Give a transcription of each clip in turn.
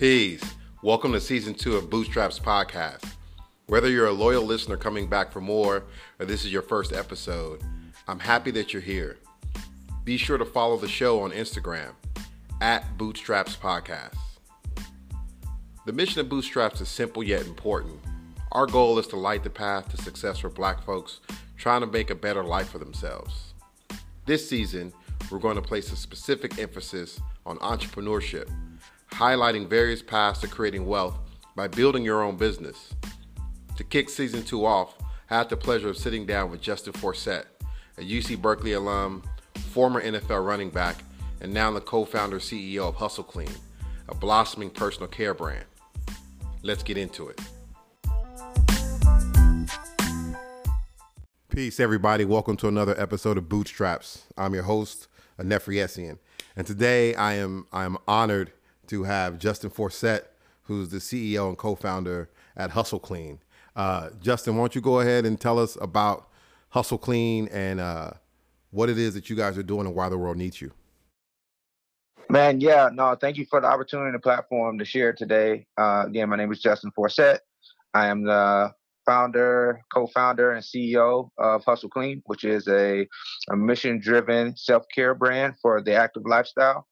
Peace. Welcome to season two of Bootstraps Podcast. Whether you're a loyal listener coming back for more or this is your first episode, I'm happy that you're here. Be sure to follow the show on Instagram at Bootstraps Podcast. The mission of Bootstraps is simple yet important. Our goal is to light the path to success for black folks trying to make a better life for themselves. This season, we're going to place a specific emphasis on entrepreneurship highlighting various paths to creating wealth by building your own business. To kick season two off, I had the pleasure of sitting down with Justin Forsett, a UC Berkeley alum, former NFL running back, and now the co founder CEO of Hustle Clean, a blossoming personal care brand. Let's get into it. Peace, everybody. Welcome to another episode of Bootstraps. I'm your host, Nefri Essien. And today I am I am honored to have Justin Forsett, who's the CEO and co-founder at Hustle Clean. Uh, Justin, why don't you go ahead and tell us about Hustle Clean and uh, what it is that you guys are doing and why the world needs you? Man, yeah, no, thank you for the opportunity and the platform to share today. Uh, again, my name is Justin Forsett. I am the founder, co-founder, and CEO of Hustle Clean, which is a, a mission-driven self-care brand for the active lifestyle.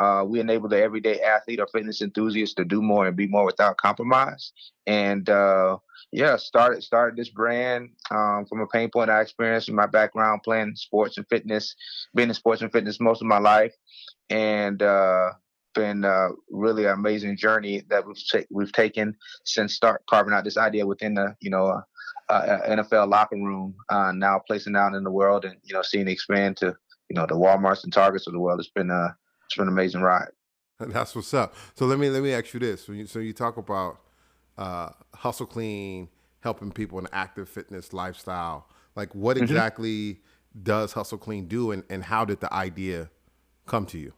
Uh, we enable the everyday athlete or fitness enthusiast to do more and be more without compromise. And uh, yeah, started started this brand um, from a pain point I experienced in my background playing sports and fitness, being in sports and fitness most of my life, and uh, been uh, really an amazing journey that we've ta- we've taken since start carving out this idea within the you know uh, uh, NFL locker room. Uh, now placing out in the world and you know seeing it expand to you know the WalMarts and Targets of the world. It's been a it's been an amazing ride. That's what's up. So let me let me ask you this: so you, so you talk about uh, hustle clean, helping people in active fitness lifestyle. Like, what mm-hmm. exactly does hustle clean do, and, and how did the idea come to you?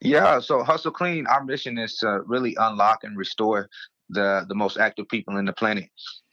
Yeah, so hustle clean. Our mission is to really unlock and restore the the most active people in the planet.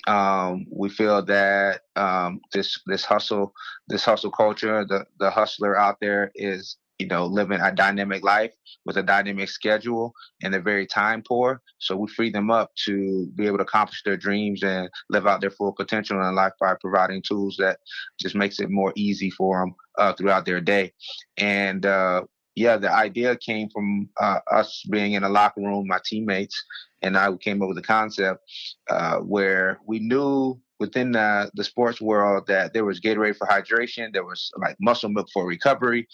Um, we feel that um, this this hustle this hustle culture, the the hustler out there is you know, living a dynamic life with a dynamic schedule and they're very time poor. So we free them up to be able to accomplish their dreams and live out their full potential in life by providing tools that just makes it more easy for them uh, throughout their day. And uh, yeah, the idea came from uh, us being in a locker room, my teammates and I came up with a concept uh, where we knew within the, the sports world that there was Gatorade for hydration, there was like muscle milk for recovery,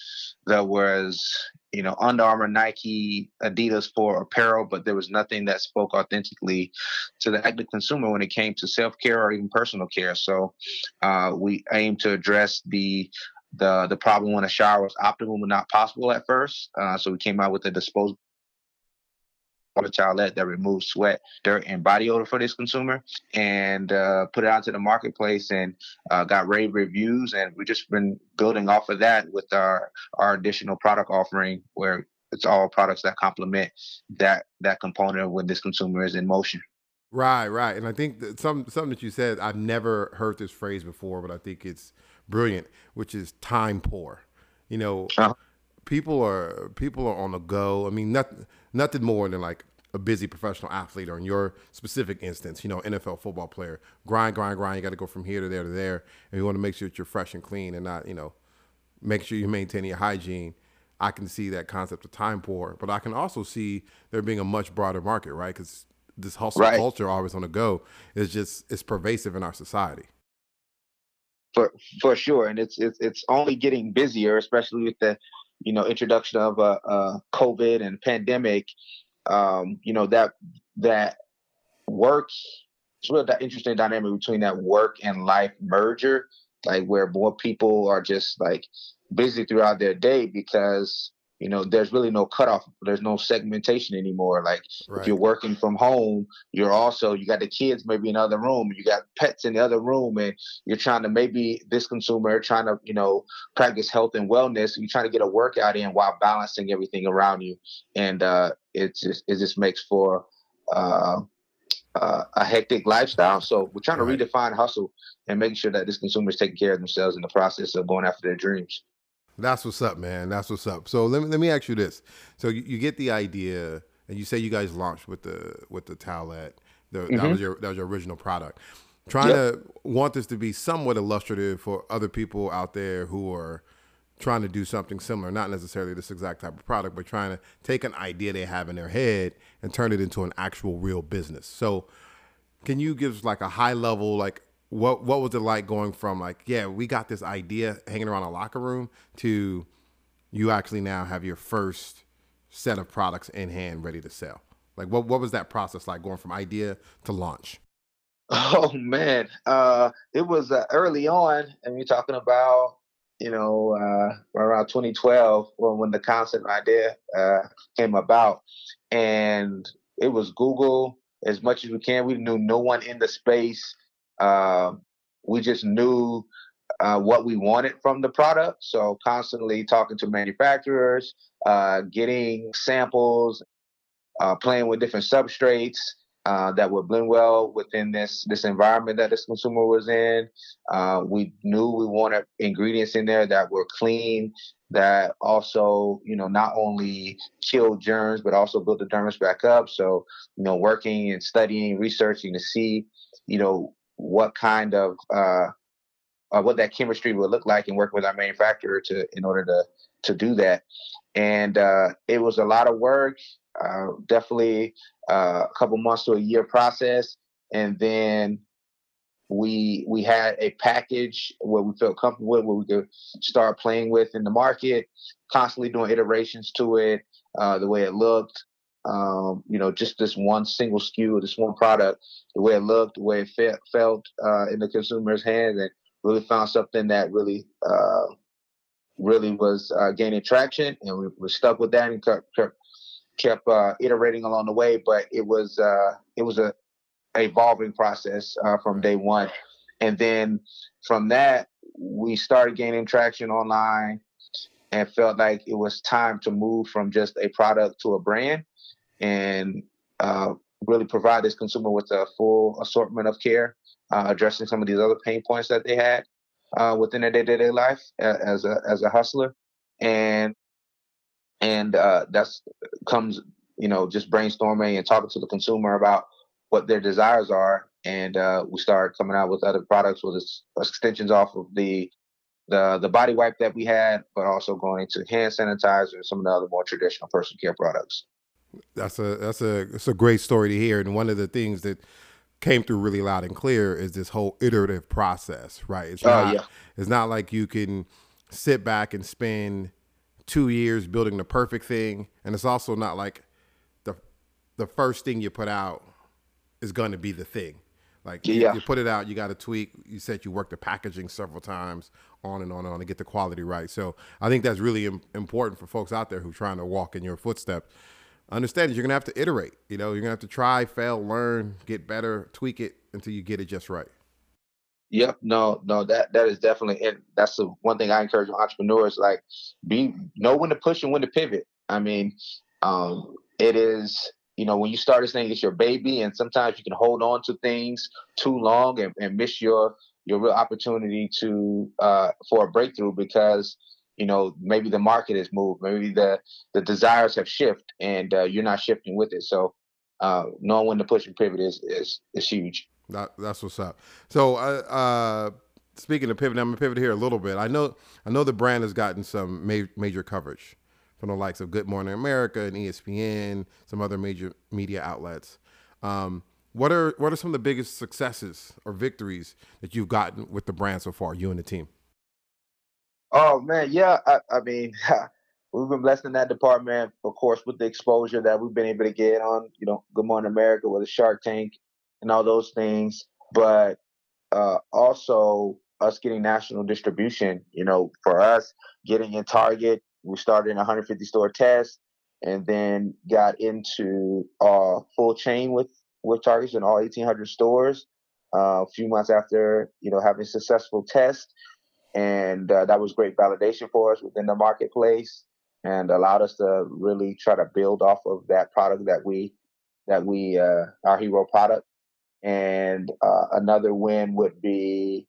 there was you know Under Armour, Nike, Adidas for apparel, but there was nothing that spoke authentically to the active consumer when it came to self care or even personal care. So uh, we aim to address the the the problem when a shower was optimal but not possible at first. Uh, so we came out with a disposable towelette that removes sweat, dirt, and body odor for this consumer, and uh, put it out to the marketplace and uh, got rave reviews. And we've just been building off of that with our our additional product offering, where it's all products that complement that that component when this consumer is in motion. Right, right, and I think that some something that you said I've never heard this phrase before, but I think it's brilliant, which is time poor. You know, uh-huh. people are people are on the go. I mean, nothing nothing more than like a busy professional athlete or in your specific instance, you know, NFL football player, grind, grind, grind. You got to go from here to there to there. And you want to make sure that you're fresh and clean and not, you know, make sure you maintain your hygiene. I can see that concept of time poor, but I can also see there being a much broader market, right? Because this hustle right. culture, always on the go, is just it's pervasive in our society. For for sure, and it's it's it's only getting busier, especially with the you know introduction of uh, uh, COVID and pandemic, um, you know that that work. It's really that interesting dynamic between that work and life merger, like where more people are just like busy throughout their day because you know there's really no cutoff there's no segmentation anymore like right. if you're working from home you're also you got the kids maybe in another room you got pets in the other room and you're trying to maybe this consumer trying to you know practice health and wellness you're trying to get a workout in while balancing everything around you and uh it just it just makes for uh uh, a hectic lifestyle. So we're trying to right. redefine hustle and making sure that this consumer is taking care of themselves in the process of going after their dreams. That's what's up, man. That's what's up. So let me let me ask you this. So you, you get the idea and you say you guys launched with the with the towelette. The, mm-hmm. That was your that was your original product. Trying yep. to want this to be somewhat illustrative for other people out there who are trying to do something similar, not necessarily this exact type of product, but trying to take an idea they have in their head and turn it into an actual real business. So, can you give us like a high level like what what was it like going from like yeah we got this idea hanging around a locker room to you actually now have your first set of products in hand ready to sell? Like what what was that process like going from idea to launch? Oh man. Uh it was uh, early on and we're talking about you know uh around 2012 when, when the concept idea uh came about. And it was google as much as we can we knew no one in the space uh, we just knew uh, what we wanted from the product. So constantly talking to manufacturers, uh, getting samples, uh, playing with different substrates uh, that would blend well within this this environment that this consumer was in. Uh, we knew we wanted ingredients in there that were clean, that also you know not only kill germs but also build the dermis back up. So you know working and studying, researching to see you know what kind of uh, uh, what that chemistry would look like and work with our manufacturer to in order to to do that. And uh, it was a lot of work, uh, definitely uh, a couple months to a year process. And then we we had a package where we felt comfortable with, where we could start playing with in the market, constantly doing iterations to it, uh, the way it looked, um, you know, just this one single SKU, this one product, the way it looked, the way it fe- felt uh, in the consumer's hands, and really found something that really, uh, really was uh, gaining traction, and we were stuck with that and kept kept, kept uh, iterating along the way. But it was uh, it was a evolving process uh, from day one, and then from that we started gaining traction online and felt like it was time to move from just a product to a brand and uh, really provide this consumer with a full assortment of care, uh, addressing some of these other pain points that they had uh, within their day-to-day life as a as a hustler, and and uh, that's comes you know just brainstorming and talking to the consumer about what their desires are, and uh, we start coming out with other products with extensions off of the the the body wipe that we had, but also going to hand sanitizer and some of the other more traditional personal care products. That's a that's a it's a great story to hear, and one of the things that came through really loud and clear is this whole iterative process, right? It's oh, not, uh, yeah. it's not like you can sit back and spend two years building the perfect thing, and it's also not like the the first thing you put out is going to be the thing. Like yeah. you, you put it out, you got to tweak. You said you worked the packaging several times, on and on and on to get the quality right. So I think that's really Im- important for folks out there who are trying to walk in your footsteps understand that you're gonna have to iterate. You know, you're gonna have to try, fail, learn, get better, tweak it until you get it just right. Yep. No, no, that that is definitely and that's the one thing I encourage entrepreneurs like be know when to push and when to pivot. I mean, um, it is you know when you start this thing, it's your baby, and sometimes you can hold on to things too long and, and miss your your real opportunity to uh, for a breakthrough because you know maybe the market has moved maybe the the desires have shifted and uh, you're not shifting with it. So uh, knowing when to push and pivot is is, is huge. That, that's what's up. So uh, uh, speaking of pivot i'm gonna pivot here a little bit. I know i know the brand has gotten some ma- major coverage from the likes of good morning america and espn some other major media outlets. Um, what are what are some of the biggest successes or victories that you've gotten with the brand so far you and the team Oh man, yeah. I, I mean, we've been blessed in that department, of course, with the exposure that we've been able to get on, you know, Good Morning America with a Shark Tank and all those things. But uh, also us getting national distribution. You know, for us getting in Target, we started in 150 store test, and then got into uh, full chain with with Targets in all 1,800 stores. Uh, a few months after, you know, having successful test, and uh, that was great validation for us within the marketplace and allowed us to really try to build off of that product that we that we uh, our hero product and uh, another win would be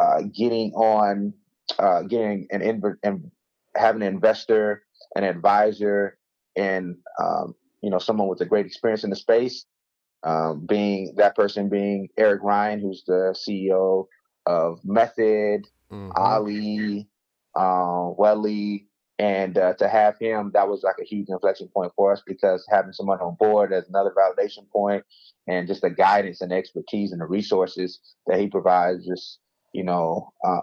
uh, getting on uh, getting an inv- and having an investor an advisor and um, you know, someone with a great experience in the space. Um, being that person being Eric Ryan, who's the CEO of Method, mm-hmm. Olly, uh, Welly, and uh, to have him, that was like a huge inflection point for us because having someone on board as another validation point, and just the guidance and expertise and the resources that he provides, just you know, uh,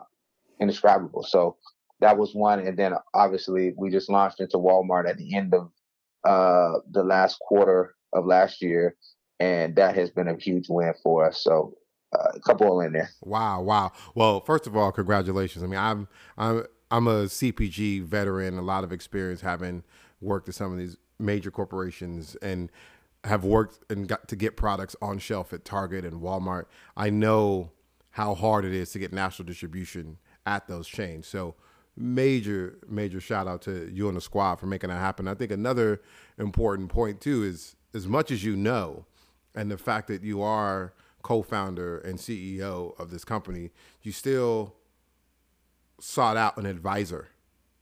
indescribable. So that was one, and then obviously we just launched into Walmart at the end of uh, the last quarter of last year, and that has been a huge win for us. So Uh, a couple in there. Wow, wow. Well, first of all, congratulations. I mean, I'm I'm I'm a CPG veteran, a lot of experience having worked at some of these major corporations and have worked and got to get products on shelf at Target and Walmart. I know how hard it is to get national distribution at those chains. So major, major shout out to you and the squad for making that happen. I think another important point too is as much as you know, and the fact that you are co-founder and CEO of this company, you still sought out an advisor,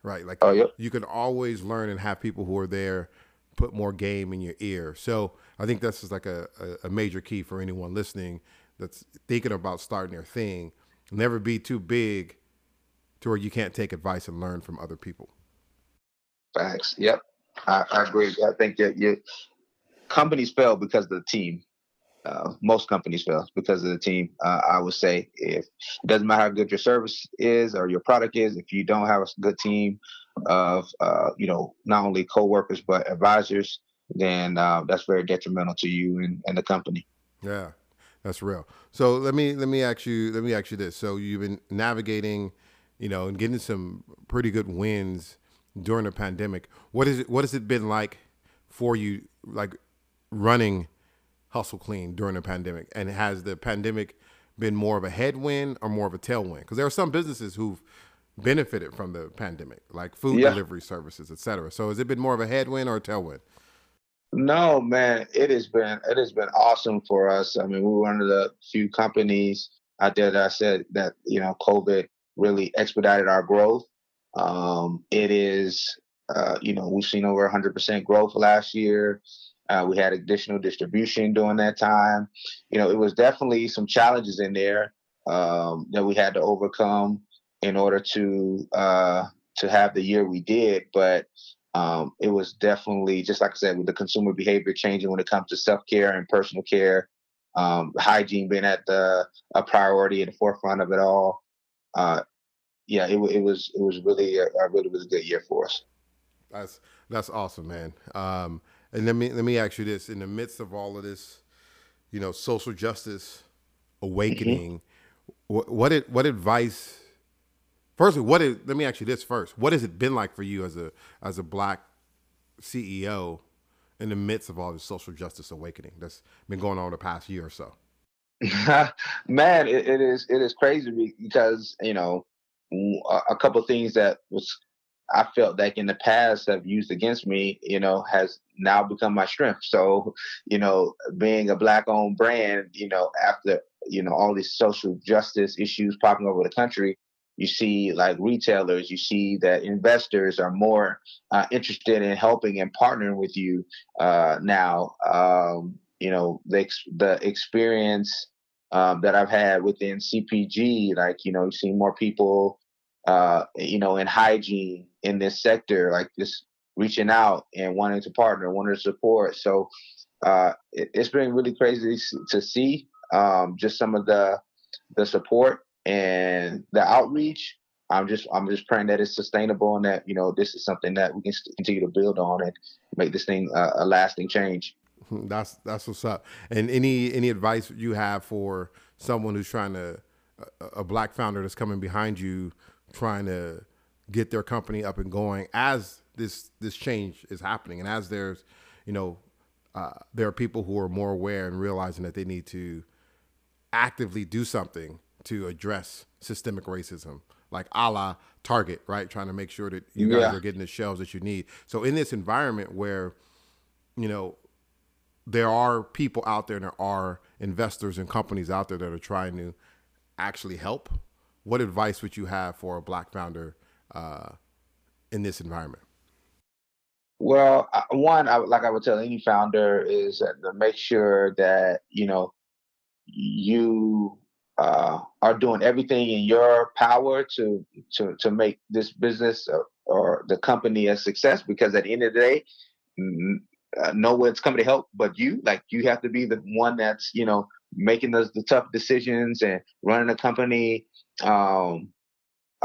right? Like oh, yep. you can always learn and have people who are there put more game in your ear. So I think that's just like a, a, a major key for anyone listening that's thinking about starting their thing. Never be too big to where you can't take advice and learn from other people. Facts. Yep. I, I agree. I think that you companies fail because of the team. Uh, most companies fail because of the team. Uh, I would say if it doesn't matter how good your service is or your product is, if you don't have a good team of uh, you know not only coworkers but advisors, then uh, that's very detrimental to you and, and the company. Yeah, that's real. So let me let me ask you let me ask you this. So you've been navigating, you know, and getting some pretty good wins during the pandemic. What is it? What has it been like for you, like running Hustle Clean during the pandemic? And has the pandemic been more of a headwind or more of a tailwind? Because there are some businesses who've benefited from the pandemic, like food yeah. delivery services, et cetera. So has it been more of a headwind or a tailwind? No, man, it has been it has been awesome for us. I mean, we were one of the few companies out there that I said that you know COVID really expedited our growth. Um, it is, uh, you know, we've seen over 100% growth last year. Uh, we had additional distribution during that time. You know, it was definitely some challenges in there um, that we had to overcome in order to uh, to have the year we did. But um, it was definitely just like I said, with the consumer behavior changing when it comes to self care and personal care, um, hygiene being at the a priority at the forefront of it all. Uh, yeah, it, it was it was really a, a, really really good year for us. That's that's awesome, man. Um, and let me let me ask you this: in the midst of all of this, you know, social justice awakening, mm-hmm. what what, what advice Firstly, what is, let me ask you this first. What has it been like for you as a as a black CEO in the midst of all this social justice awakening that's been going on the past year or so? Man, it, it is it is crazy because you know a couple things that was I felt like in the past have used against me, you know, has now become my strength. So, you know, being a black owned brand, you know, after you know all these social justice issues popping over the country, you see like retailers you see that investors are more uh, interested in helping and partnering with you uh, now um, you know the, the experience um, that i've had within cpg like you know you see more people uh, you know in hygiene in this sector like just reaching out and wanting to partner wanting to support. So uh, it, has been really crazy to see um, just some of the the support and the outreach. I'm just i'm just praying that it's sustainable and that you know this is something that we can continue to build on and make this thing uh, a lasting change. That's that's what's up. And any any advice you have for someone who's trying to a, a black founder that's coming behind you trying to get their company up and going as this this change is happening and as there's you know uh, there are people who are more aware and realizing that they need to actively do something to address systemic racism, like a la Target, right? Trying to make sure that you guys yeah. are getting the shelves that you need. So in this environment where, you know, there are people out there and there are investors and companies out there that are trying to actually help. What advice would you have for a black founder uh, in this environment? Well, one, I, like I would tell any founder, is to make sure that you know you uh, are doing everything in your power to to to make this business or, or the company a success. Because at the end of the day, uh, no one's coming to help but you. Like you have to be the one that's you know making those the tough decisions and running the company um,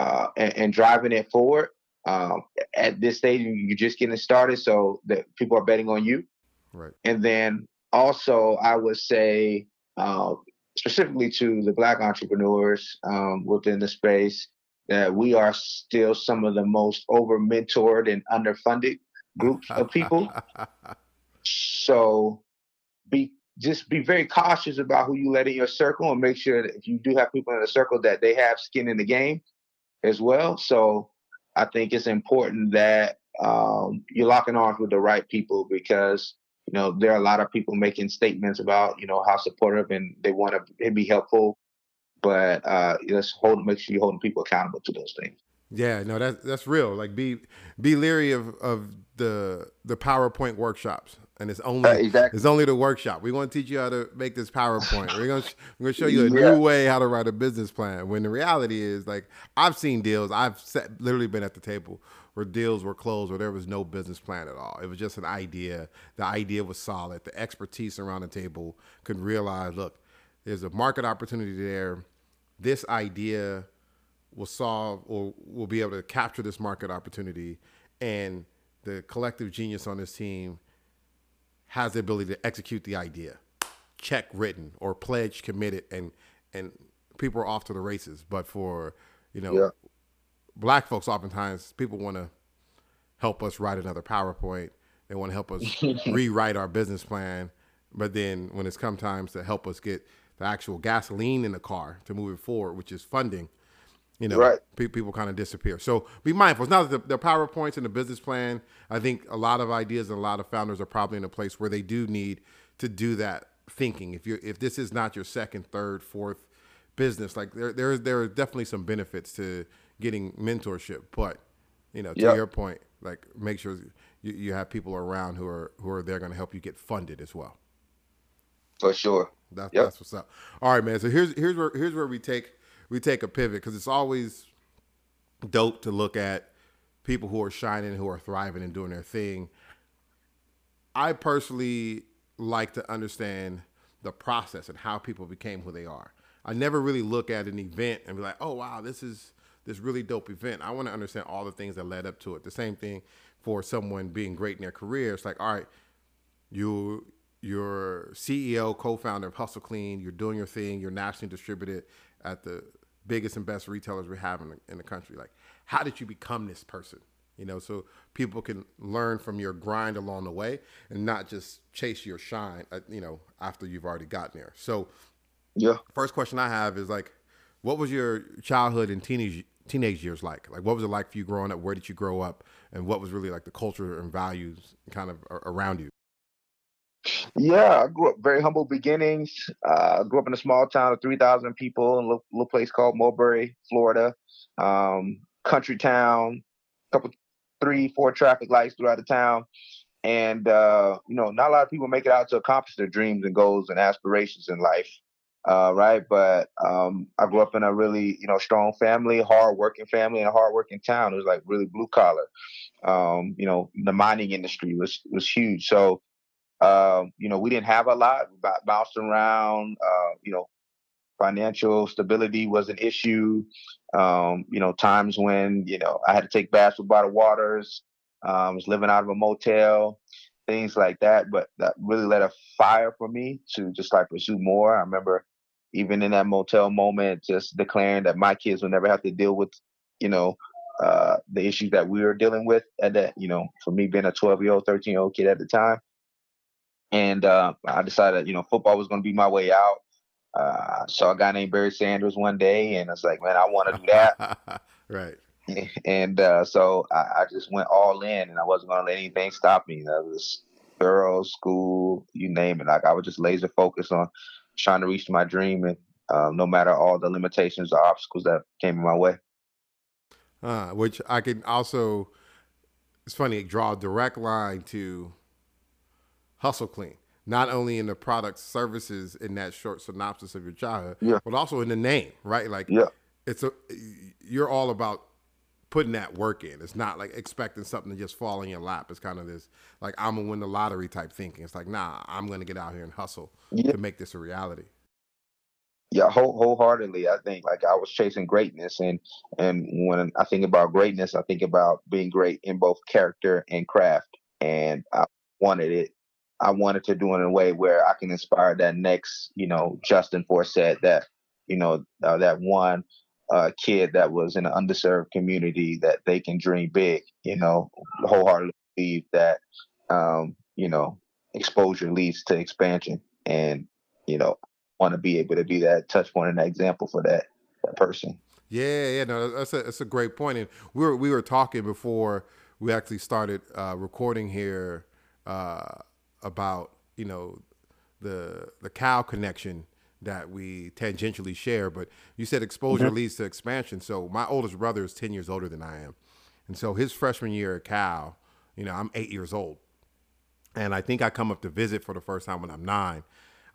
uh, and, and, driving it forward. Um, at this stage, you're just getting started, so that people are betting on you. Right. And then also, I would say uh, specifically to the Black entrepreneurs um, within the space that we are still some of the most over mentored and underfunded groups of people. so be just be very cautious about who you let in your circle and make sure that if you do have people in the circle that they have skin in the game as well. So I think it's important that um, you're locking arms with the right people because you know there are a lot of people making statements about you know how supportive and they want to be helpful, but uh, let's hold make sure you're holding people accountable to those things. Yeah, no, that's that's real. Like be be leery of of the the PowerPoint workshops, and it's only uh, exactly. it's only the workshop. We're going to teach you how to make this PowerPoint. we're gonna we're gonna show you a yeah. new way how to write a business plan. When the reality is, like I've seen deals, I've set, literally been at the table where deals were closed where there was no business plan at all. It was just an idea. The idea was solid. The expertise around the table could realize, look, there's a market opportunity there. This idea will solve or will be able to capture this market opportunity and the collective genius on this team has the ability to execute the idea. Check written or pledge committed and and people are off to the races. But for you know yeah. black folks oftentimes people want to help us write another powerpoint. They want to help us rewrite our business plan. But then when it's come times to help us get the actual gasoline in the car to move it forward which is funding you know, right. pe- people kind of disappear. So be mindful. It's not the, the PowerPoints and the business plan. I think a lot of ideas and a lot of founders are probably in a place where they do need to do that thinking. If you if this is not your second, third, fourth business, like there there there are definitely some benefits to getting mentorship. But you know, to yep. your point, like make sure you, you have people around who are who are there going to help you get funded as well. For sure. That's yep. that's what's up. All right, man. So here's here's where here's where we take we take a pivot because it's always dope to look at people who are shining, who are thriving and doing their thing. I personally like to understand the process and how people became who they are. I never really look at an event and be like, "Oh wow, this is this really dope event." I want to understand all the things that led up to it. The same thing for someone being great in their career. It's like, all right, you you're CEO, co-founder of Hustle Clean. You're doing your thing. You're nationally distributed at the biggest and best retailers we have in the, in the country. Like, how did you become this person? You know, so people can learn from your grind along the way and not just chase your shine, uh, you know, after you've already gotten there. So, yeah. First question I have is like, what was your childhood and teenage teenage years like? Like, what was it like for you growing up? Where did you grow up? And what was really like the culture and values kind of around you? Yeah, I grew up very humble beginnings. Uh, grew up in a small town of 3,000 people in a little, little, place called Mulberry, Florida. Um, country town, couple, three, four traffic lights throughout the town. And, uh, you know, not a lot of people make it out to accomplish their dreams and goals and aspirations in life. Uh, right. But um, I grew up in a really, you know, strong family, hard working family, and a hard working town. It was like really blue collar. Um, you know, the mining industry was was huge. So um, you know, we didn't have a lot, b- bounced around. Uh, you know, financial stability was an issue. Um, you know, times when you know I had to take baths with bottled waters. Um, was living out of a motel, things like that. But that really lit a fire for me to just like pursue more. I remember even in that motel moment, just declaring that my kids would never have to deal with, you know, uh, the issues that we were dealing with. And that, you know, for me being a 12 year old, 13 year old kid at the time, and uh, I decided, you know, football was going to be my way out. Uh, saw a guy named Barry Sanders one day, and I was like, man, I want to do that. right. And uh, so I, I, just went all in, and I wasn't going to let anything stop me. That was thorough school, you name it. Like I was just laser focused on trying to reach my dream, and um, no matter all the limitations or obstacles that came in my way. Uh, which I can also it's funny, draw a direct line to hustle clean. Not only in the products, services in that short synopsis of your childhood, Yeah. but also in the name, right? Like Yeah. it's a you're all about putting that work in. It's not like expecting something to just fall in your lap. It's kind of this like I'm gonna win the lottery type thinking. It's like, nah, I'm gonna get out here and hustle Yeah. to make this a reality. Yeah, whole, wholeheartedly. I think like I was chasing greatness, and and when I think about greatness, I think about being great in both character and craft. And I wanted it. I wanted to do it in a way where I can inspire that next, you know, Justin Forsett, that you know, uh, that one uh, kid that was in an underserved community, that they can dream big. You know, wholeheartedly believe that, um, you know, exposure leads to expansion, and you know, want to be able to be that touch point and that example for that that person. Yeah, yeah, no, that's a that's a great point. And we were we were talking before we actually started uh, recording here uh, about you know the the Cal connection that we tangentially share. But you said exposure mm-hmm. leads to expansion. So my oldest brother is ten years older than I am, and so his freshman year at Cal, you know, I'm eight years old, and I think I come up to visit for the first time when I'm nine.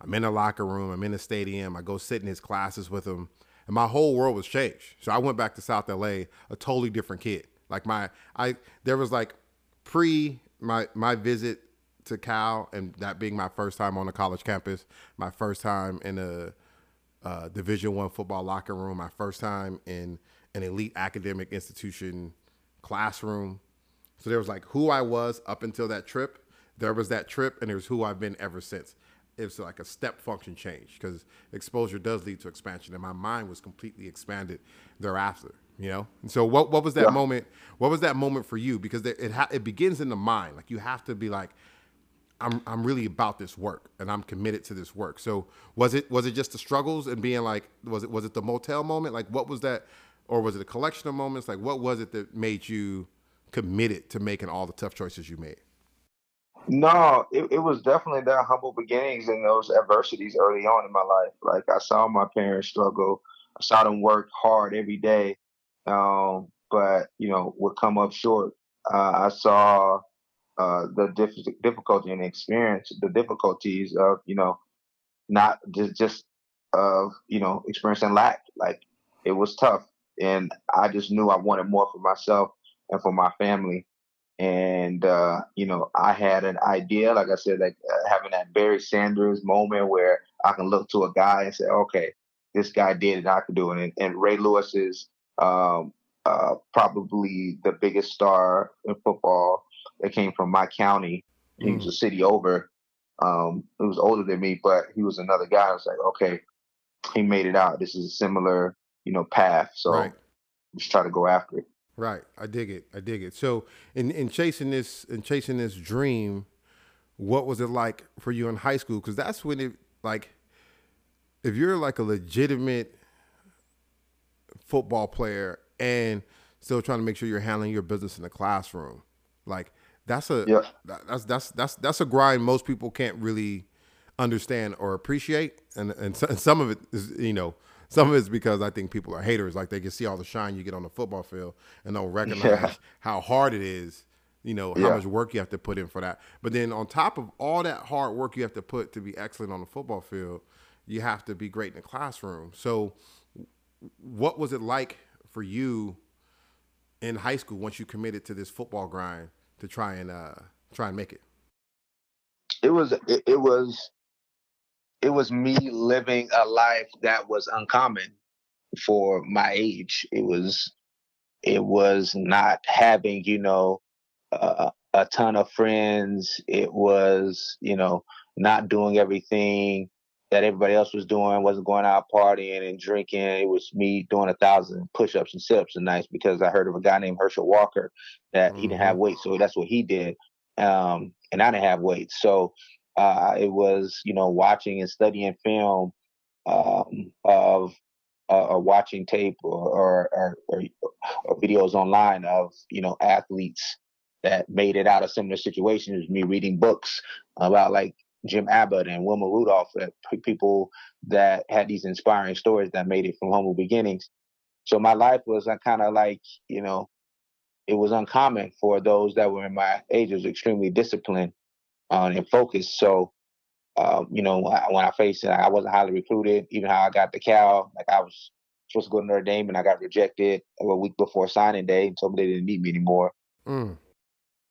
I'm in the locker room. I'm in the stadium. I go sit in his classes with him, and my whole world was changed. So I went back to South LA, a totally different kid. Like my, I there was like pre my my visit to Cal, and that being my first time on a college campus, my first time in a uh, Division One football locker room, my first time in an elite academic institution classroom. So there was like who I was up until that trip. There was that trip, and there's who I've been ever since. It's like a step function change because exposure does lead to expansion, and my mind was completely expanded thereafter. You know, and so what? What was that Yeah. moment? What was that moment for you? Because it it, ha- it begins in the mind. Like you have to be like, I'm I'm really about this work and I'm committed to this work. So was it was it just the struggles and being like was it was it the motel moment? Like what was that or was it a collection of moments? Like what was it that made you committed to making all the tough choices you made? No, it, it was definitely that humble beginnings and those adversities early on in my life. Like I saw my parents struggle. I saw them work hard every day, um, but you know would come up short. Uh, I saw uh, the diff- difficulty and experience the difficulties of you know not just just of you know experiencing lack. Like it was tough, and I just knew I wanted more for myself and for my family and uh, you know I had an idea, like I said, like uh, having that Barry Sanders moment where I can look to a guy and say, okay, this guy did it, I can do it. And, and Ray Lewis is um, uh, probably the biggest star in football that came from my county. He was a city over. Um, he was older than me, but he was another guy. I was like, okay, he made it out. This is a similar, you know, path. So Right. just try to go after it. Right. I dig it. I dig it. So in in chasing this in chasing this dream, what was it like for you in high school? Because that's when it like if you're like a legitimate football player and still trying to make sure you're handling your business in the classroom, like that's a Yeah. that's that's that's that's a grind most people can't really understand or appreciate, and and so- and some of it is you know some of it's because I think people are haters, like they can see all the shine you get on the football field and don't recognize Yeah. how hard it is. You know how Yeah. much work you have to put in for that. But then on top of all that hard work you have to put to be excellent on the football field, you have to be great in the classroom. So, what was it like for you in high school once you committed to this football grind to try and uh, try and make it? it was it, it was it was me living a life that was uncommon for my age it was it was not having you know a, a ton of friends it was you know not doing everything that everybody else was doing wasn't going out partying and drinking it was me doing a thousand push-ups and sit-ups a night because i heard of a guy named herschel walker that he didn't have weight so that's what he did um, and I didn't have weights. So uh, it was, you know, watching and studying film um, of uh, or watching tape or or, or or or videos online of you know athletes that made it out of similar situations. Me reading books about like Jim Abbott and Wilma Rudolph, people that had these inspiring stories that made it from humble beginnings. So my life was kind of like you know it was uncommon for those that were in my age. It was extremely disciplined uh, and focused. So, uh, you know, when I faced it, I wasn't highly recruited. Even how I got the Cal, like I was supposed to go to Notre Dame and I got rejected a week before signing day and told me they didn't need me anymore. Mm.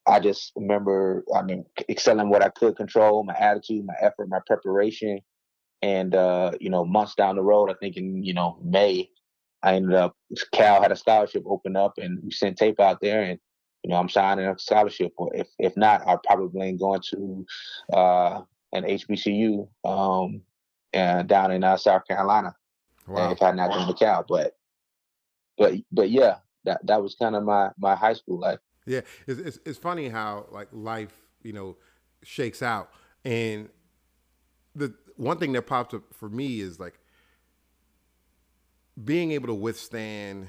I just remember, I mean, excelling what I could control, my attitude, my effort, my preparation. And, uh, you know, months down the road, I think in, you know, May, I ended up, Cal had a scholarship open up and we sent tape out there and, you know, I'm signing a scholarship. Or if, if not, I'll probably going to uh, an HBCU um, uh, down in uh, South Carolina. Wow. if I had not gone to Cal. But, but, but yeah, that, that was kind of my, my high school life. Yeah, it's, it's, it's funny how like life, you know, shakes out, and the one thing that pops up for me is like being able to withstand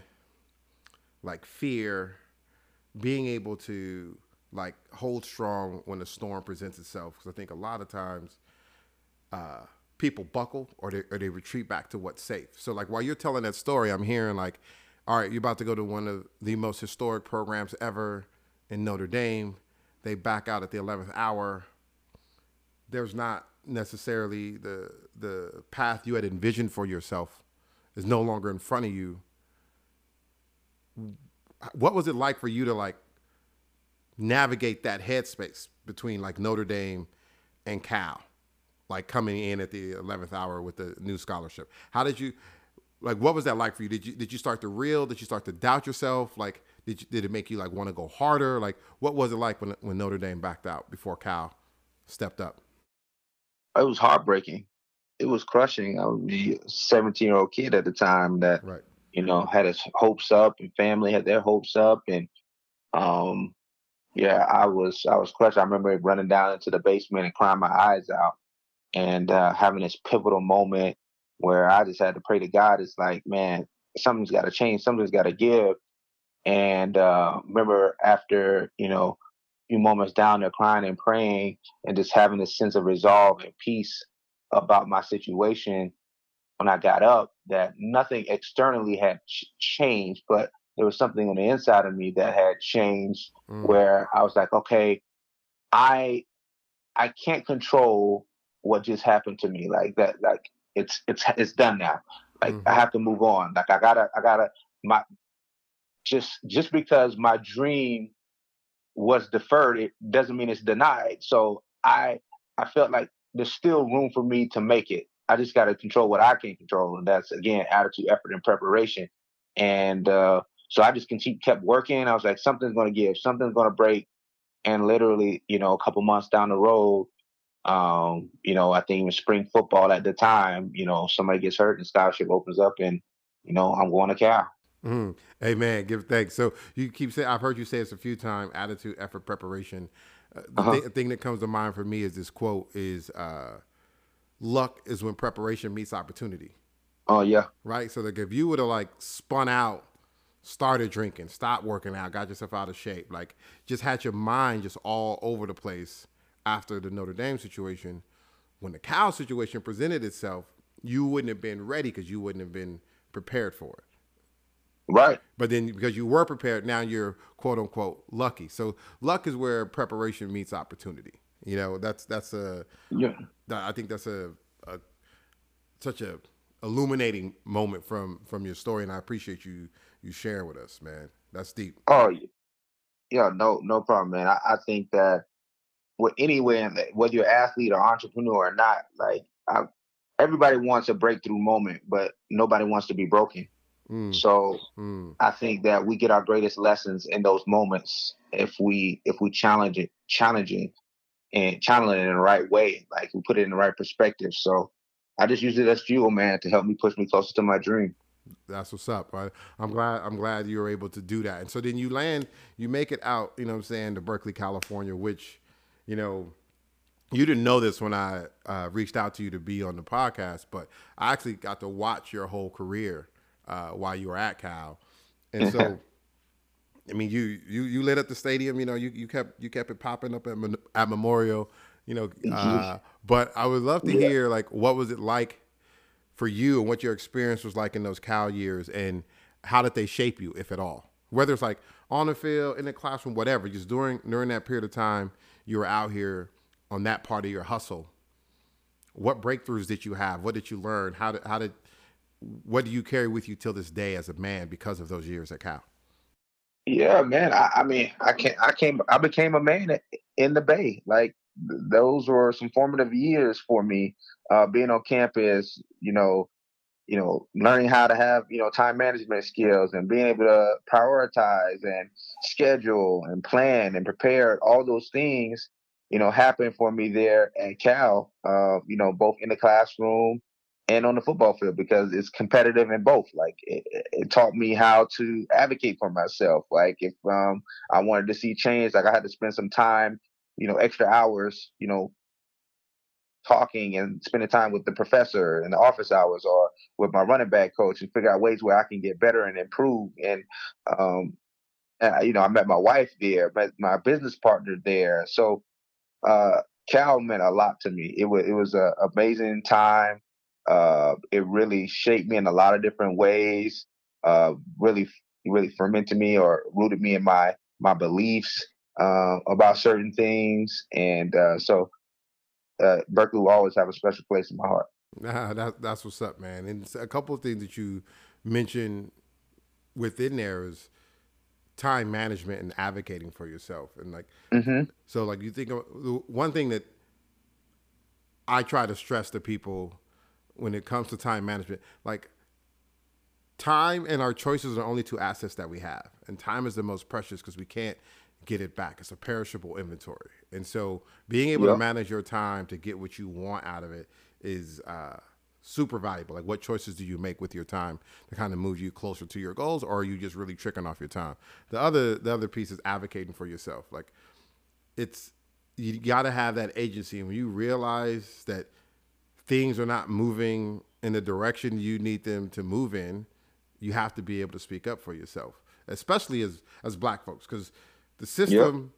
like fear, being able to like hold strong when the storm presents itself. Because I think a lot of times uh, people buckle or they, or they retreat back to what's safe. So like while you're telling that story, I'm hearing like all right, you're about to go to one of the most historic programs ever in Notre Dame. They back out at the 11th hour. There's not necessarily the the path you had envisioned for yourself is no longer in front of you. What was it like for you to like navigate that headspace between like Notre Dame and Cal, like coming in at the 11th hour with the new scholarship? How did you like what was that like for you? Did you did you start to reel? Did you start to doubt yourself? Like did you, did it make you like want to go harder? Like what was it like when when Notre Dame backed out before Cal stepped up? It was heartbreaking. It was crushing. I was a 17 year old kid at the time that right. you know had his hopes up and family had their hopes up and um yeah I was I was crushed. I remember running down into the basement and crying my eyes out and uh, having this pivotal moment where I just had to pray to God. It's like, man, something's got to change. Something's got to give. And uh, remember, after you know, a few moments down there, crying and praying, and just having this sense of resolve and peace about my situation. When I got up, that nothing externally had ch- changed, but there was something on the inside of me that had changed, mm. where I was like, okay, I I can't control what just happened to me. Like that, like it's it's it's done now. Like mm-hmm. I have to move on. Like I gotta I gotta my just just because my dream was deferred, it doesn't mean it's denied. So I I felt like there's still room for me to make it. I just gotta control what I can control, and that's again attitude, effort, and preparation. And uh, so I just continue, kept working. I was like, something's gonna give, something's gonna break. And literally, you know, a couple months down the road, um, you know, I think even spring football at the time, you know, somebody gets hurt and scholarship opens up and, you know, I'm going to Cal. Mm. Amen. Give thanks. So you keep saying, I've heard you say this a few times, attitude, effort, preparation. Uh, the uh-huh. th- thing that comes to mind for me is this quote is, uh, luck is when preparation meets opportunity. Oh yeah. Right. So like if you would have like spun out, started drinking, stopped working out, got yourself out of shape, like just had your mind just all over the place, after the Notre Dame situation, when the Cal situation presented itself, you wouldn't have been ready because you wouldn't have been prepared for it. Right. But then because you were prepared, now you're quote unquote lucky. So luck is where preparation meets opportunity. You know, that's that's a yeah. I think that's a, a such a illuminating moment from from your story, and I appreciate you you sharing with us, man. That's deep. Oh, yeah, no, no problem, man. I, I think that with anywhere, whether you're athlete or entrepreneur or not, like I, everybody wants a breakthrough moment, but nobody wants to be broken. Mm. So mm. I think that we get our greatest lessons in those moments if we if we challenge it, challenging and channeling it in the right way, like we put it in the right perspective. So I just use it as fuel, man, to help me push me closer to my dream. That's what's up. I, I'm glad I'm glad you were able to do that. And so then you land, you make it out, you know what I'm saying, to Berkeley, California, which you know, you didn't know this when I uh, reached out to you to be on the podcast, but I actually got to watch your whole career uh, while you were at Cal, and so. I mean, you you you lit up the stadium. You know, you, you kept you kept it popping up at, at Memorial. You know, uh, but I would love to yeah. hear like what was it like for you and what your experience was like in those Cal years, and how did they shape you, if at all? whether it's like on the field, in the classroom, whatever, just during during that period of time you were out here on that part of your hustle. What breakthroughs did you have? What did you learn? How did how did what do you carry with you till this day as a man because of those years at Cal? Yeah, man. I, I mean, I can't, I came I became a man in the Bay. Like those were some formative years for me. Uh, being on campus, you know, you know, learning how to have, you know, time management skills and being able to prioritize and schedule and plan and prepare all those things, you know, happened for me there at Cal, uh, you know, both in the classroom and on the football field because it's competitive in both. Like it, it taught me how to advocate for myself. Like if um, I wanted to see change, like I had to spend some time, you know, extra hours, you know, talking and spending time with the professor in the office hours or with my running back coach and figure out ways where I can get better and improve. And, um, you know, I met my wife there, met my business partner there. So, uh, Cal meant a lot to me. It was, it was an amazing time. Uh, it really shaped me in a lot of different ways. Uh, really, really fermented me or rooted me in my, my beliefs, uh, about certain things. And, uh, so, uh, Berkeley will always have a special place in my heart. Nah, that, that's what's up, man. And a couple of things that you mentioned within there is time management and advocating for yourself. And like, mm-hmm. so like you think of one thing that I try to stress to people when it comes to time management, like time and our choices are only two assets that we have. And time is the most precious because we can't get it back. It's a perishable inventory. And so being able yep. to manage your time to get what you want out of it is uh, super valuable. Like what choices do you make with your time to kind of move you closer to your goals or are you just really tricking off your time? The other the other piece is advocating for yourself. Like it's you got to have that agency and when you realize that things are not moving in the direction you need them to move in, you have to be able to speak up for yourself, especially as as black folks cuz the system,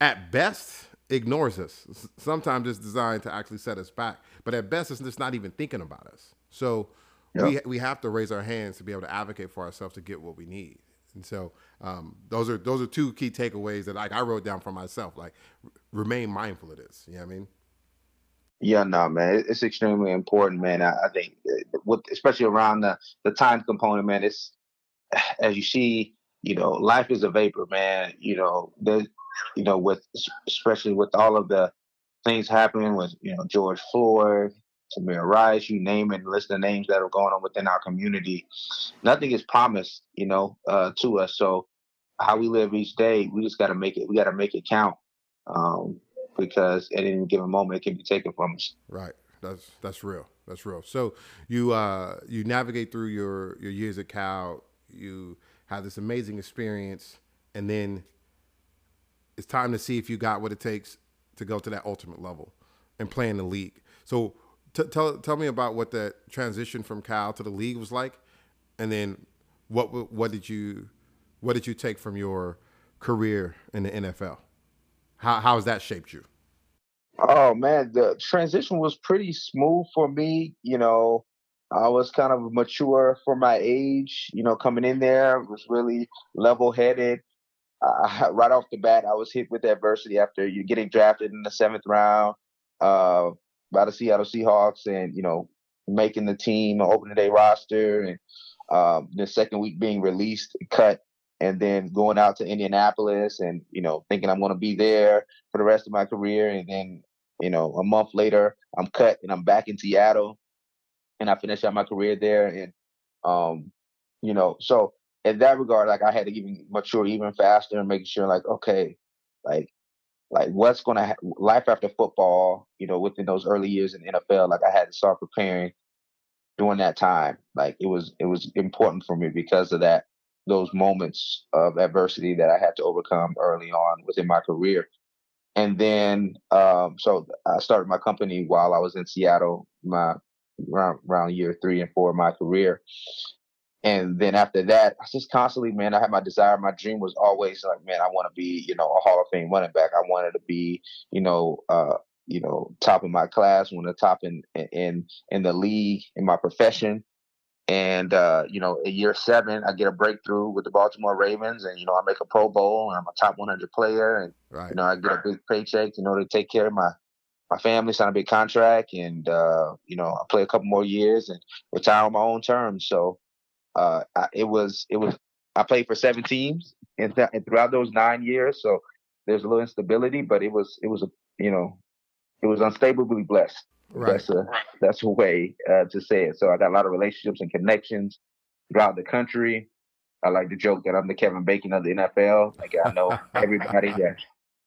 yep. at best, ignores us. Sometimes it's designed to actually set us back, but at best, it's just not even thinking about us. So yep. we we have to raise our hands to be able to advocate for ourselves to get what we need. And so um, those are those are two key takeaways that like I wrote down for myself. Like remain mindful of this. You know what I mean? Yeah, no, man, it's extremely important, man. I, I think, uh, with, especially around the the time component, man. It's as you see you know, life is a vapor, man. You know, the, you know, with especially with all of the things happening with you know George Floyd, Tamir Rice, you name it, list the names that are going on within our community. Nothing is promised, you know, uh, to us. So how we live each day, we just got to make it. We got to make it count, um, because at any given moment, it can be taken from us. Right. That's that's real. That's real. So you uh, you navigate through your your years at Cal. You have this amazing experience, and then it's time to see if you got what it takes to go to that ultimate level and play in the league. So t- tell tell me about what that transition from Cal to the league was like, and then what what did you what did you take from your career in the NFL? How how has that shaped you? Oh man, the transition was pretty smooth for me. You know, I was kind of mature for my age, you know, coming in there, was really level headed. Uh, right off the bat, I was hit with adversity after you getting drafted in the seventh round uh, by the Seattle Seahawks and, you know, making the team, opening day roster, and um, the second week being released, cut, and then going out to Indianapolis and, you know, thinking I'm going to be there for the rest of my career. And then, you know, a month later, I'm cut and I'm back in Seattle and I finished out my career there. And um, you know, so in that regard, like I had to even mature even faster and making sure, like, okay, like, like what's gonna ha- life after football, you know, within those early years in NFL, like I had to start preparing during that time. Like it was it was important for me because of that those moments of adversity that I had to overcome early on within my career. And then, um, so I started my company while I was in Seattle. My around, around year three and four of my career. And then after that, I just constantly, man, I had my desire. My dream was always like, man, I want to be, you know, a Hall of Fame running back. I wanted to be, you know, uh, you know, top of my class, one of the top in in in the league in my profession. And uh, you know, in year seven, I get a breakthrough with the Baltimore Ravens, and you know, I make a Pro Bowl, and I'm a top 100 player, and right. you know, I get a big paycheck, you know, to take care of my my family, sign a big contract, and uh, you know, I play a couple more years and retire on my own terms. So uh, I, it was it was I played for seven teams, and, th- and throughout those nine years, so there's a little instability, but it was it was a you know it was unstably blessed. Right. That's a that's a way uh, to say it. So I got a lot of relationships and connections throughout the country. I like to joke that I'm the Kevin Bacon of the NFL. Like I know everybody. Yeah,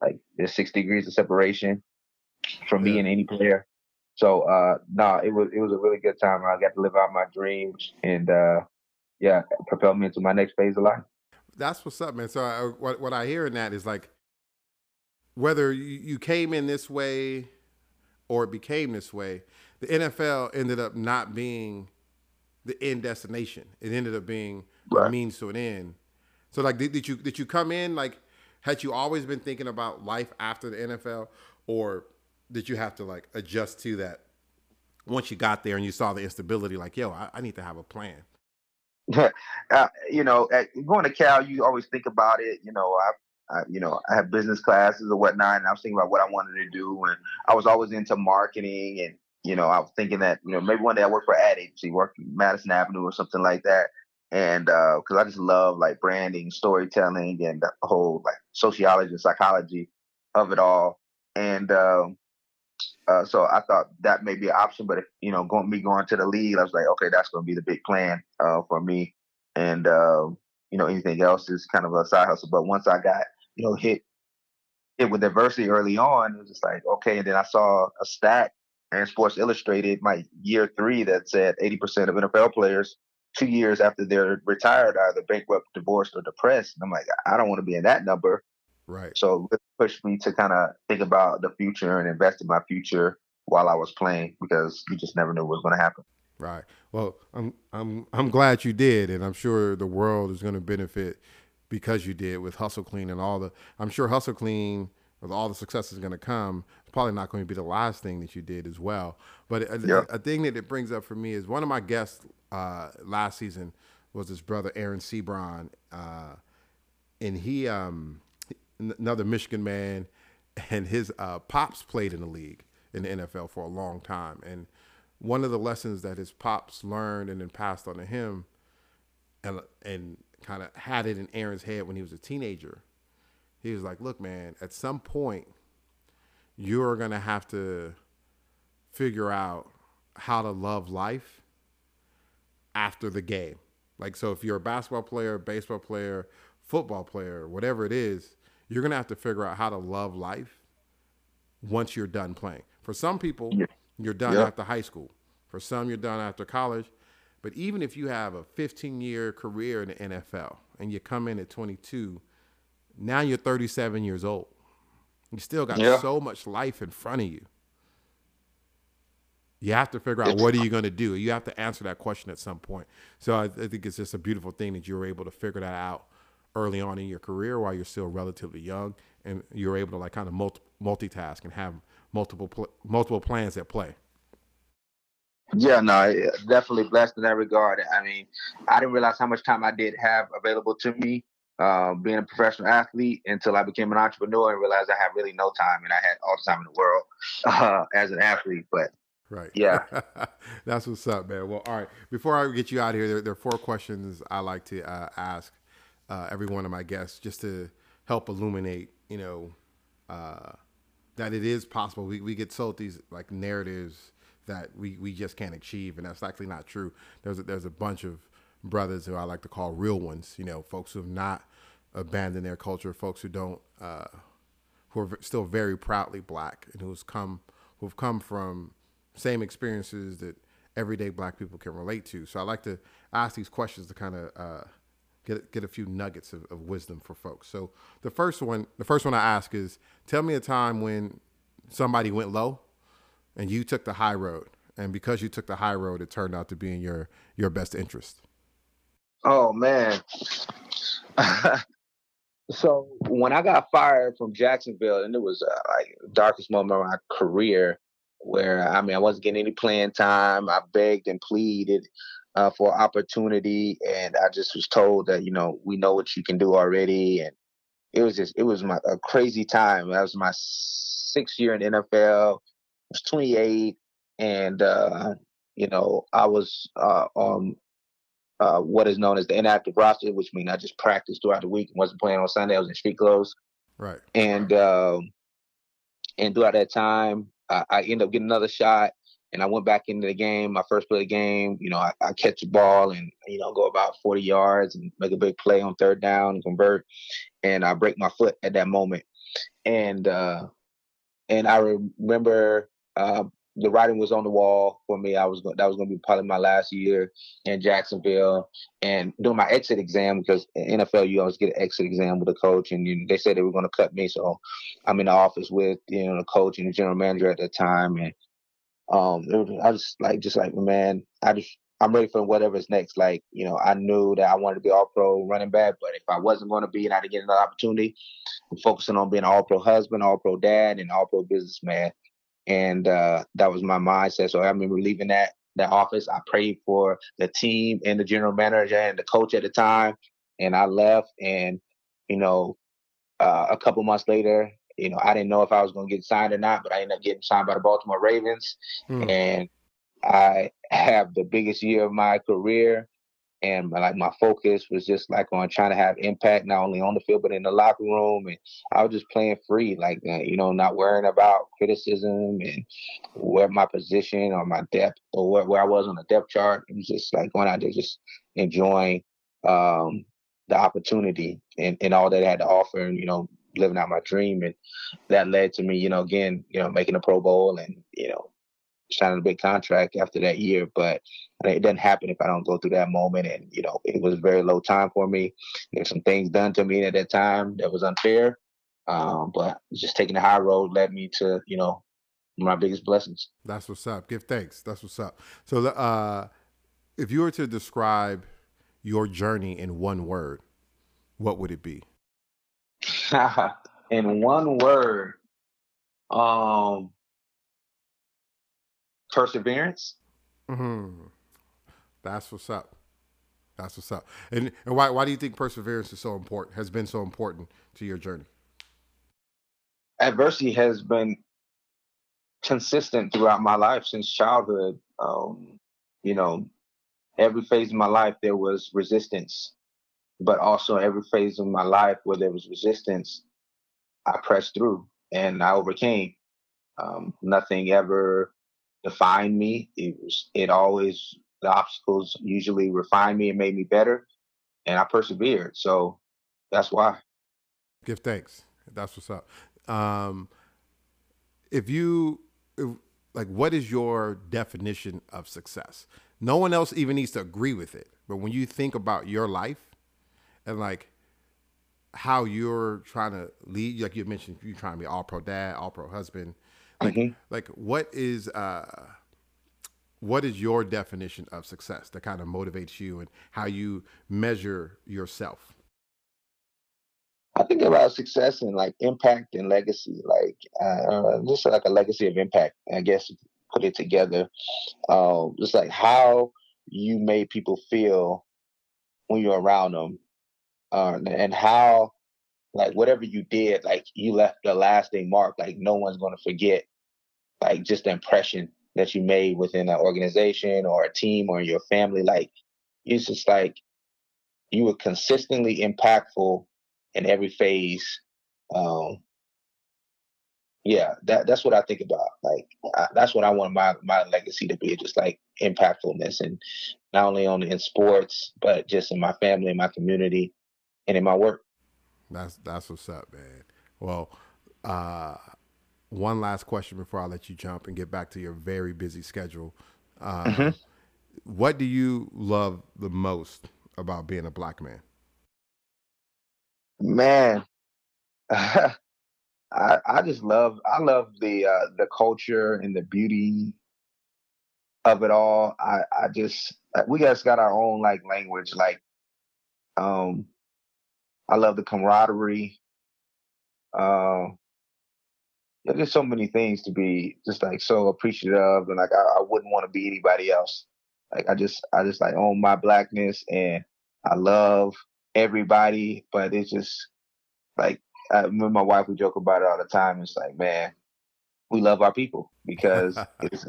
like there's six degrees of separation from yeah. me and any player. So uh no, nah, it was it was a really good time. I got to live out my dreams and uh yeah, propel me into my next phase of life. That's what's up, man. So I, what what I hear in that is like whether you came in this way or it became this way, the NFL ended up not being the end destination. It ended up being right. a means to an end. So like did, did you did you come in like had you always been thinking about life after the NFL or did you have to like adjust to that once you got there and you saw the instability like yo I, I need to have a plan. Uh, you know at, going to cal you always think about it you know i I, you know, I have business classes or whatnot, and I was thinking about what I wanted to do, and I was always into marketing, and you know, I was thinking that you know maybe one day I work for ad agency, work Madison Avenue or something like that, and because uh, I just love like branding, storytelling, and the whole like sociology and psychology of it all, and um, uh, so I thought that may be an option, but if you know, going me going to the league, I was like, okay, that's going to be the big plan uh, for me, and uh, you know, anything else is kind of a side hustle. But once I got you know, hit hit with adversity early on, it was just like, okay. And then I saw a stat in Sports Illustrated, my year three, that said 80% of NFL players two years after they're retired are either bankrupt, divorced, or depressed. And I'm like, I don't want to be in that number. Right. So it pushed me to kind of think about the future and invest in my future while I was playing because you just never knew what was going to happen. Right. Well, I'm I'm I'm glad you did, and I'm sure the world is going to benefit because you did with Hustle Clean and all the. I'm sure Hustle Clean with all the success is going to come. It's probably not going to be the last thing that you did as well. But a, yeah. a, a thing that it brings up for me is one of my guests uh, last season was his brother Aaron Sebron, uh, and he um, another Michigan man, and his uh, pops played in the league in the NFL for a long time, and one of the lessons that his pops learned and then passed on to him, and and kind of had it in Aaron's head when he was a teenager. He was like, "Look, man, at some point, you're gonna have to figure out how to love life after the game. Like, so if you're a basketball player, baseball player, football player, whatever it is, you're gonna have to figure out how to love life once you're done playing. For some people, yeah. you're done yeah. after high school. For some, you're done after college. But even if you have a 15 year career in the NFL and you come in at 22, now you're 37 years old. You still got yeah. so much life in front of you. You have to figure out what are you going to do. You have to answer that question at some point. So I, I think it's just a beautiful thing that you were able to figure that out early on in your career while you're still relatively young, and you're able to like kind of multi- multitask and have multiple pl- multiple plans at play. Yeah, no, definitely blessed in that regard. I mean, I didn't realize how much time I did have available to me uh, being a professional athlete until I became an entrepreneur and realized I had really no time and I had all the time in the world uh, as an athlete. But right, yeah, that's what's up, man. Well, all right. Before I get you out of here, there, there are four questions I like to uh, ask uh, every one of my guests just to help illuminate, you know, uh, that it is possible. We we get sold these like narratives that we, we just can't achieve, and that's actually not true. There's a, there's a bunch of brothers who I like to call real ones. You know, folks who have not abandoned their culture, folks who don't, uh, who are still very proudly black, and who's come who've come from same experiences that everyday black people can relate to. So I like to ask these questions to kind of uh, get get a few nuggets of, of wisdom for folks. So the first one, the first one I ask is, tell me a time when somebody went low and you took the high road. And because you took the high road it turned out to be in your your best interest. Oh man. So when i got fired from jacksonville and it was uh, like darkest moment of my career where i mean i wasn't getting any playing time. I begged and pleaded uh, for opportunity, and I just was told that you know we know what you can do already, and it was just it was my a crazy time. That was my sixth year in the NFL. I was 28, and uh, you know I was uh, on uh, what is known as the inactive roster, which means I just practiced throughout the week and wasn't playing on Sunday. I was in street clothes. Right. And um, and throughout that time, I, I ended up getting another shot, and I went back into the game. My first play of the game, you know, I, I catch the ball and you know go about 40 yards and make a big play on third down and convert, and I break my foot at that moment, and uh, and I remember uh, the writing was on the wall for me. I was going, that was going to be probably my last year in Jacksonville, and doing my exit exam because NFL you always get an exit exam with a coach, and you, they said they were going to cut me. So I'm in the office with you know the coach and the general manager at that time, and um, was, I was like just like man, I just I'm ready for whatever's next. Like you know, I knew that I wanted to be all pro running back, but if I wasn't going to be and I didn't get another opportunity, I'm focusing on being all pro husband, all pro dad, and all pro businessman and uh, that was my mindset. So I remember leaving that that office. I prayed for the team and the general manager and the coach at the time, and I left. And you know, uh, a couple months later, you know, I didn't know if I was going to get signed or not, but I ended up getting signed by the Baltimore Ravens, hmm. and I have the biggest year of my career. And like my focus was just like on trying to have impact not only on the field but in the locker room. And i was just playing free like that you know not worrying about criticism and where my position or my depth or where, where i was on the depth chart. It was just like going out there just enjoying um, the opportunity and, and all that i had to offer and you know living out my dream and that led to me you know again you know making a pro bowl and you know signing a big contract after that year, but it doesn't happen if I don't go through that moment. And you know, it was a very low time for me. There's some things done to me at that time that was unfair, um, but just taking the high road led me to you know my biggest blessings. That's what's up. Give thanks. That's what's up. So, uh, if you were to describe your journey in one word, what would it be? in one word, um, perseverance. Mm-hmm. That's what's up. That's what's up. And, and why why do you think perseverance is so important? Has been so important to your journey? Adversity has been consistent throughout my life since childhood. Um, you know, every phase of my life there was resistance, but also every phase of my life where there was resistance, I pressed through and I overcame. Um, nothing ever defined me. It was it always the obstacles usually refined me and made me better, and I persevered. So that's why. Give thanks. That's what's up. Um, if you if, like, what is your definition of success? No one else even needs to agree with it, but when you think about your life and like how you're trying to lead, like you mentioned, you're trying to be all pro dad, all pro husband like, mm-hmm. like what is uh, what is your definition of success that kind of motivates you and how you measure yourself? I think about success and like impact and legacy, like uh, just like a legacy of impact. I guess put it together, uh, just like how you made people feel when you're around them, uh, and how like whatever you did, like you left a lasting mark. Like no one's gonna forget, like just the impression that you made within an organization or a team or your family. Like it's just like you were consistently impactful in every phase. Um, yeah, that that's what I think about. Like I, that's what I want my my legacy to be, just like impactfulness, and not only only in sports, but just in my family, in my community, and in my work. That's that's what's up, man. Well, uh, one last question before I let you jump and get back to your very busy schedule. Um, mm-hmm. What do you love the most about being a black man? Man, I I just love I love the uh, the culture and the beauty of it all. I I just we guys got our own like language. Like, um, I love the camaraderie. Uh, there's so many things to be just like so appreciative of, and like I, I wouldn't want to be anybody else. Like I just I just like own my blackness and I love everybody, but it's just like I remember my wife would joke about it all the time. It's like, man, we love our people because it's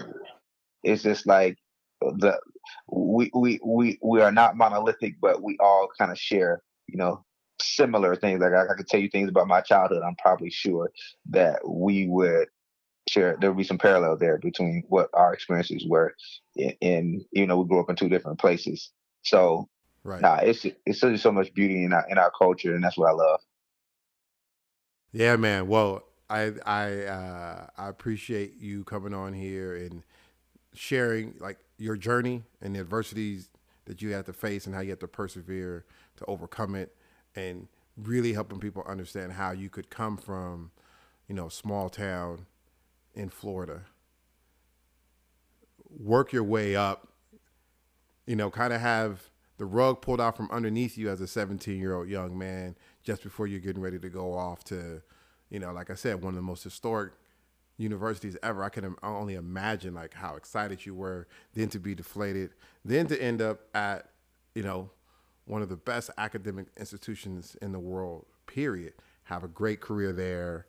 it's just like the we we we we are not monolithic, but we all kind of share, you know, similar things. Like I, I could tell you things about my childhood. I'm probably sure that we would share. There would be some parallel there between what our experiences were, in, in you know, we grew up in two different places. So, right. nah, it's it's just so much beauty in our in our culture, and that's what I love. Yeah, man. Well, I I uh, I appreciate you coming on here and sharing like your journey and the adversities that you had to face and how you had to persevere to overcome it and really helping people understand how you could come from, you know, small town in Florida, work your way up, you know, kind of have the rug pulled out from underneath you as a 17 year old young man just before you're getting ready to go off to, you know, like I said, one of the most historic universities ever. I can only imagine like how excited you were then to be deflated, then to end up at, you know, one of the best academic institutions in the world, period. Have a great career there,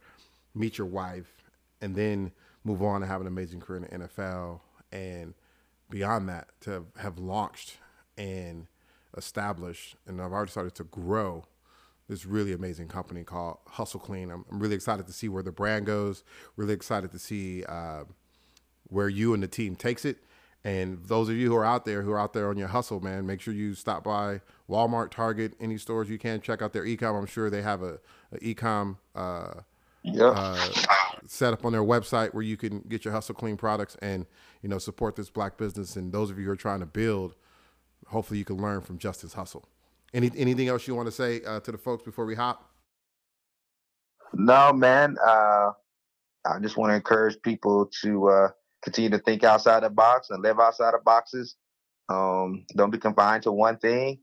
meet your wife, and then move on and have an amazing career in the NFL. And beyond that, to have launched and established, and I've already started to grow this really amazing company called Hustle Clean. I'm, I'm really excited to see where the brand goes. Really excited to see uh, where you and the team takes it. And those of you who are out there, who are out there on your hustle, man, make sure you stop by Walmart, Target, any stores you can. Check out their ecom. I'm sure they have a, a ecom uh, uh, set up on their website where you can get your hustle clean products and you know support this black business. And those of you who are trying to build, hopefully you can learn from Justin's hustle. Any anything else you want to say uh, to the folks before we hop? No, man. Uh, I just want to encourage people to uh, continue to think outside the box and live outside of boxes. Um, don't be confined to one thing.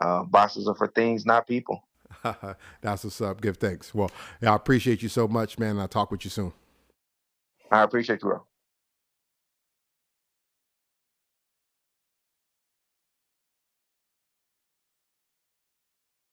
Uh, boxes are for things, not people. That's what's up. Give thanks. Well, yeah, I appreciate you so much, man. I'll talk with you soon. I appreciate you, bro.